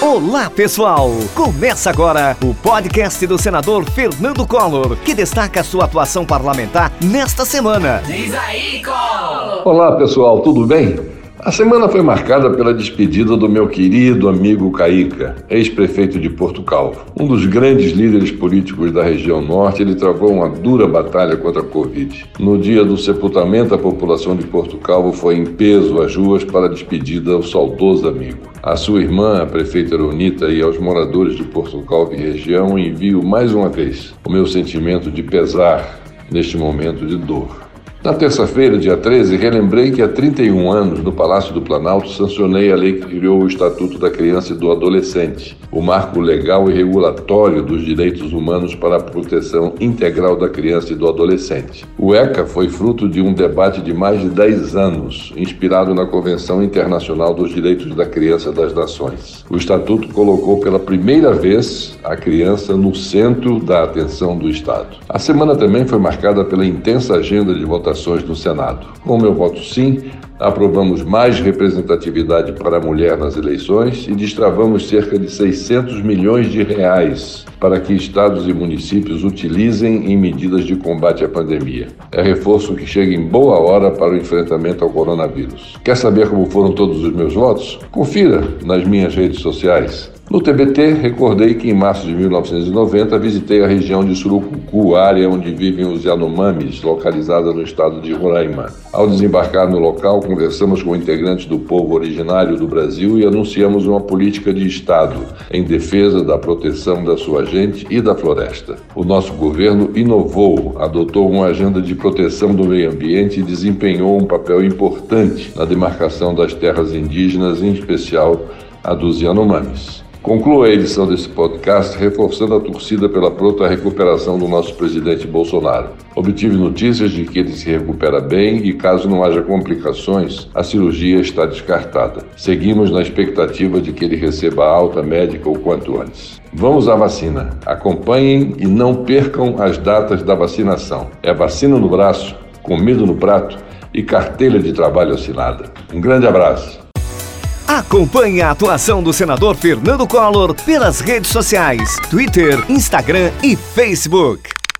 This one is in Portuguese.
Olá, pessoal! Começa agora o podcast do senador Fernando Collor, que destaca sua atuação parlamentar nesta semana. Diz aí, Collor! Olá, pessoal, tudo bem? A semana foi marcada pela despedida do meu querido amigo Caíca, ex-prefeito de Porto Calvo. Um dos grandes líderes políticos da região norte, ele travou uma dura batalha contra a Covid. No dia do sepultamento, a população de Porto Calvo foi em peso às ruas para a despedida ao saudoso amigo. A sua irmã, a prefeita Eronita, e aos moradores de Porto Calvo e região envio mais uma vez o meu sentimento de pesar neste momento de dor. Na terça-feira, dia 13, relembrei que há 31 anos, no Palácio do Planalto, sancionei a lei que criou o Estatuto da Criança e do Adolescente, o marco legal e regulatório dos direitos humanos para a proteção integral da criança e do adolescente. O ECA foi fruto de um debate de mais de 10 anos, inspirado na Convenção Internacional dos Direitos da Criança das Nações. O Estatuto colocou pela primeira vez a criança no centro da atenção do Estado. A semana também foi marcada pela intensa agenda de votação votações no Senado. Com o meu voto sim, aprovamos mais representatividade para a mulher nas eleições e destravamos cerca de 600 milhões de reais para que estados e municípios utilizem em medidas de combate à pandemia. É reforço que chega em boa hora para o enfrentamento ao coronavírus. Quer saber como foram todos os meus votos? Confira nas minhas redes sociais. No TBT, recordei que em março de 1990 visitei a região de Surucucu, área onde vivem os Yanomamis, localizada no estado de Roraima. Ao desembarcar no local, conversamos com integrantes do povo originário do Brasil e anunciamos uma política de Estado em defesa da proteção da sua gente e da floresta. O nosso governo inovou, adotou uma agenda de proteção do meio ambiente e desempenhou um papel importante na demarcação das terras indígenas, em especial a dos Yanomamis. Concluo a edição desse podcast reforçando a torcida pela pronta recuperação do nosso presidente Bolsonaro. Obtive notícias de que ele se recupera bem e, caso não haja complicações, a cirurgia está descartada. Seguimos na expectativa de que ele receba alta médica o quanto antes. Vamos à vacina. Acompanhem e não percam as datas da vacinação. É vacina no braço, comida no prato e carteira de trabalho assinada. Um grande abraço. Acompanhe a atuação do senador Fernando Collor pelas redes sociais, Twitter, Instagram e Facebook.